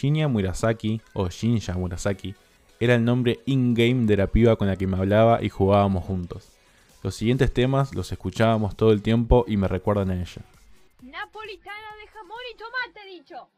Shinya Murasaki, o Shinya Murasaki, era el nombre in-game de la piba con la que me hablaba y jugábamos juntos. Los siguientes temas los escuchábamos todo el tiempo y me recuerdan a ella. Napolitana de jamón y tomate, dicho.